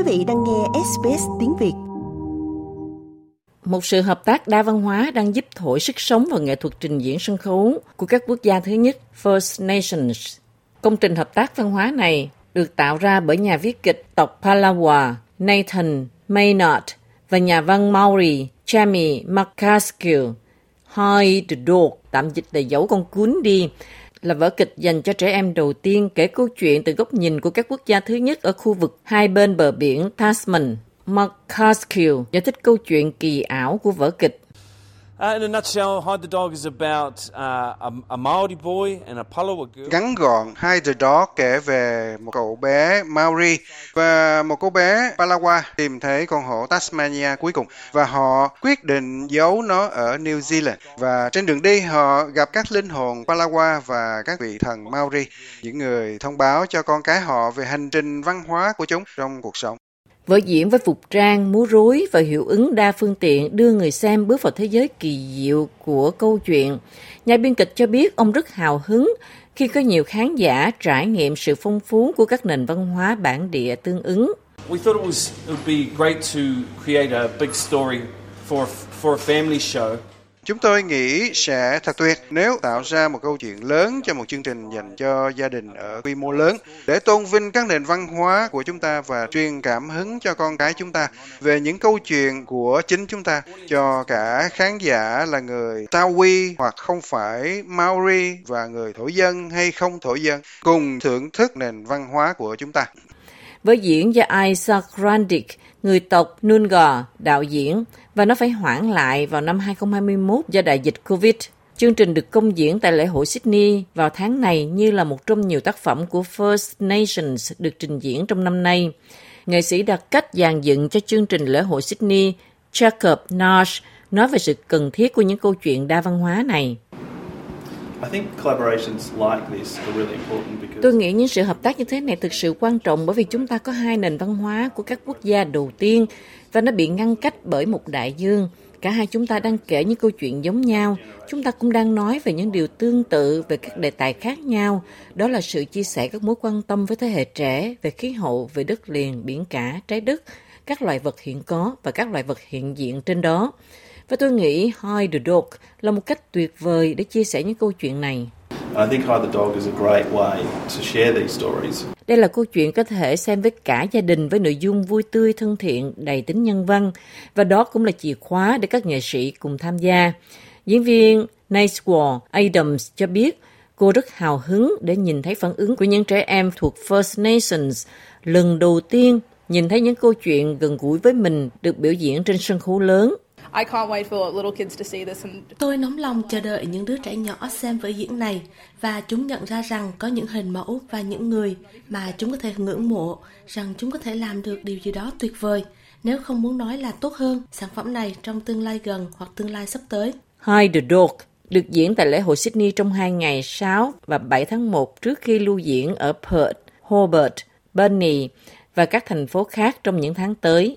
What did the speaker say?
Quý vị đang nghe SBS tiếng Việt. Một sự hợp tác đa văn hóa đang giúp thổi sức sống vào nghệ thuật trình diễn sân khấu của các quốc gia thứ nhất First Nations. Công trình hợp tác văn hóa này được tạo ra bởi nhà viết kịch tộc Palawa Nathan Maynard và nhà văn Maori Jamie McCaskill. Hide the Dog, tạm dịch là giấu con cún đi, là vở kịch dành cho trẻ em đầu tiên kể câu chuyện từ góc nhìn của các quốc gia thứ nhất ở khu vực hai bên bờ biển Tasman. Mark Carskill giải thích câu chuyện kỳ ảo của vở kịch Uh, in a nutshell, Hide the Dog is about uh, a, a Maori boy and a Palawa girl. Ngắn gọn, Hide the Dog kể về một cậu bé Maori và một cô bé Palawa tìm thấy con hổ Tasmania cuối cùng và họ quyết định giấu nó ở New Zealand. Và trên đường đi họ gặp các linh hồn Palawa và các vị thần Maori, những người thông báo cho con cái họ về hành trình văn hóa của chúng trong cuộc sống. Vở diễn với phục trang, múa rối và hiệu ứng đa phương tiện đưa người xem bước vào thế giới kỳ diệu của câu chuyện. Nhà biên kịch cho biết ông rất hào hứng khi có nhiều khán giả trải nghiệm sự phong phú của các nền văn hóa bản địa tương ứng. We thought it was it would be great to create a big story for for a family show. Chúng tôi nghĩ sẽ thật tuyệt nếu tạo ra một câu chuyện lớn cho một chương trình dành cho gia đình ở quy mô lớn để tôn vinh các nền văn hóa của chúng ta và truyền cảm hứng cho con cái chúng ta về những câu chuyện của chính chúng ta cho cả khán giả là người Tawi hoặc không phải Maori và người thổ dân hay không thổ dân cùng thưởng thức nền văn hóa của chúng ta. Với diễn gia Isaac Randick, người tộc Nungor, đạo diễn, và nó phải hoãn lại vào năm 2021 do đại dịch Covid. Chương trình được công diễn tại lễ hội Sydney vào tháng này như là một trong nhiều tác phẩm của First Nations được trình diễn trong năm nay. Nghệ sĩ đặt cách dàn dựng cho chương trình lễ hội Sydney, Jacob Nash, nói về sự cần thiết của những câu chuyện đa văn hóa này. Tôi nghĩ những sự hợp tác như thế này thực sự quan trọng bởi vì chúng ta có hai nền văn hóa của các quốc gia đầu tiên và nó bị ngăn cách bởi một đại dương. Cả hai chúng ta đang kể những câu chuyện giống nhau. Chúng ta cũng đang nói về những điều tương tự về các đề tài khác nhau. Đó là sự chia sẻ các mối quan tâm với thế hệ trẻ về khí hậu, về đất liền, biển cả, trái đất, các loài vật hiện có và các loài vật hiện diện trên đó. Và tôi nghĩ Hide the Dog là một cách tuyệt vời để chia sẻ những câu chuyện này. Đây là câu chuyện có thể xem với cả gia đình với nội dung vui tươi, thân thiện, đầy tính nhân văn và đó cũng là chìa khóa để các nghệ sĩ cùng tham gia. Diễn viên Naiswar Adams cho biết cô rất hào hứng để nhìn thấy phản ứng của những trẻ em thuộc First Nations lần đầu tiên nhìn thấy những câu chuyện gần gũi với mình được biểu diễn trên sân khấu lớn Tôi nóng lòng chờ đợi những đứa trẻ nhỏ xem vở diễn này và chúng nhận ra rằng có những hình mẫu và những người mà chúng có thể ngưỡng mộ, rằng chúng có thể làm được điều gì đó tuyệt vời, nếu không muốn nói là tốt hơn sản phẩm này trong tương lai gần hoặc tương lai sắp tới. Hide the Dog được diễn tại lễ hội Sydney trong hai ngày 6 và 7 tháng 1 trước khi lưu diễn ở Perth, Hobart, Burnley và các thành phố khác trong những tháng tới.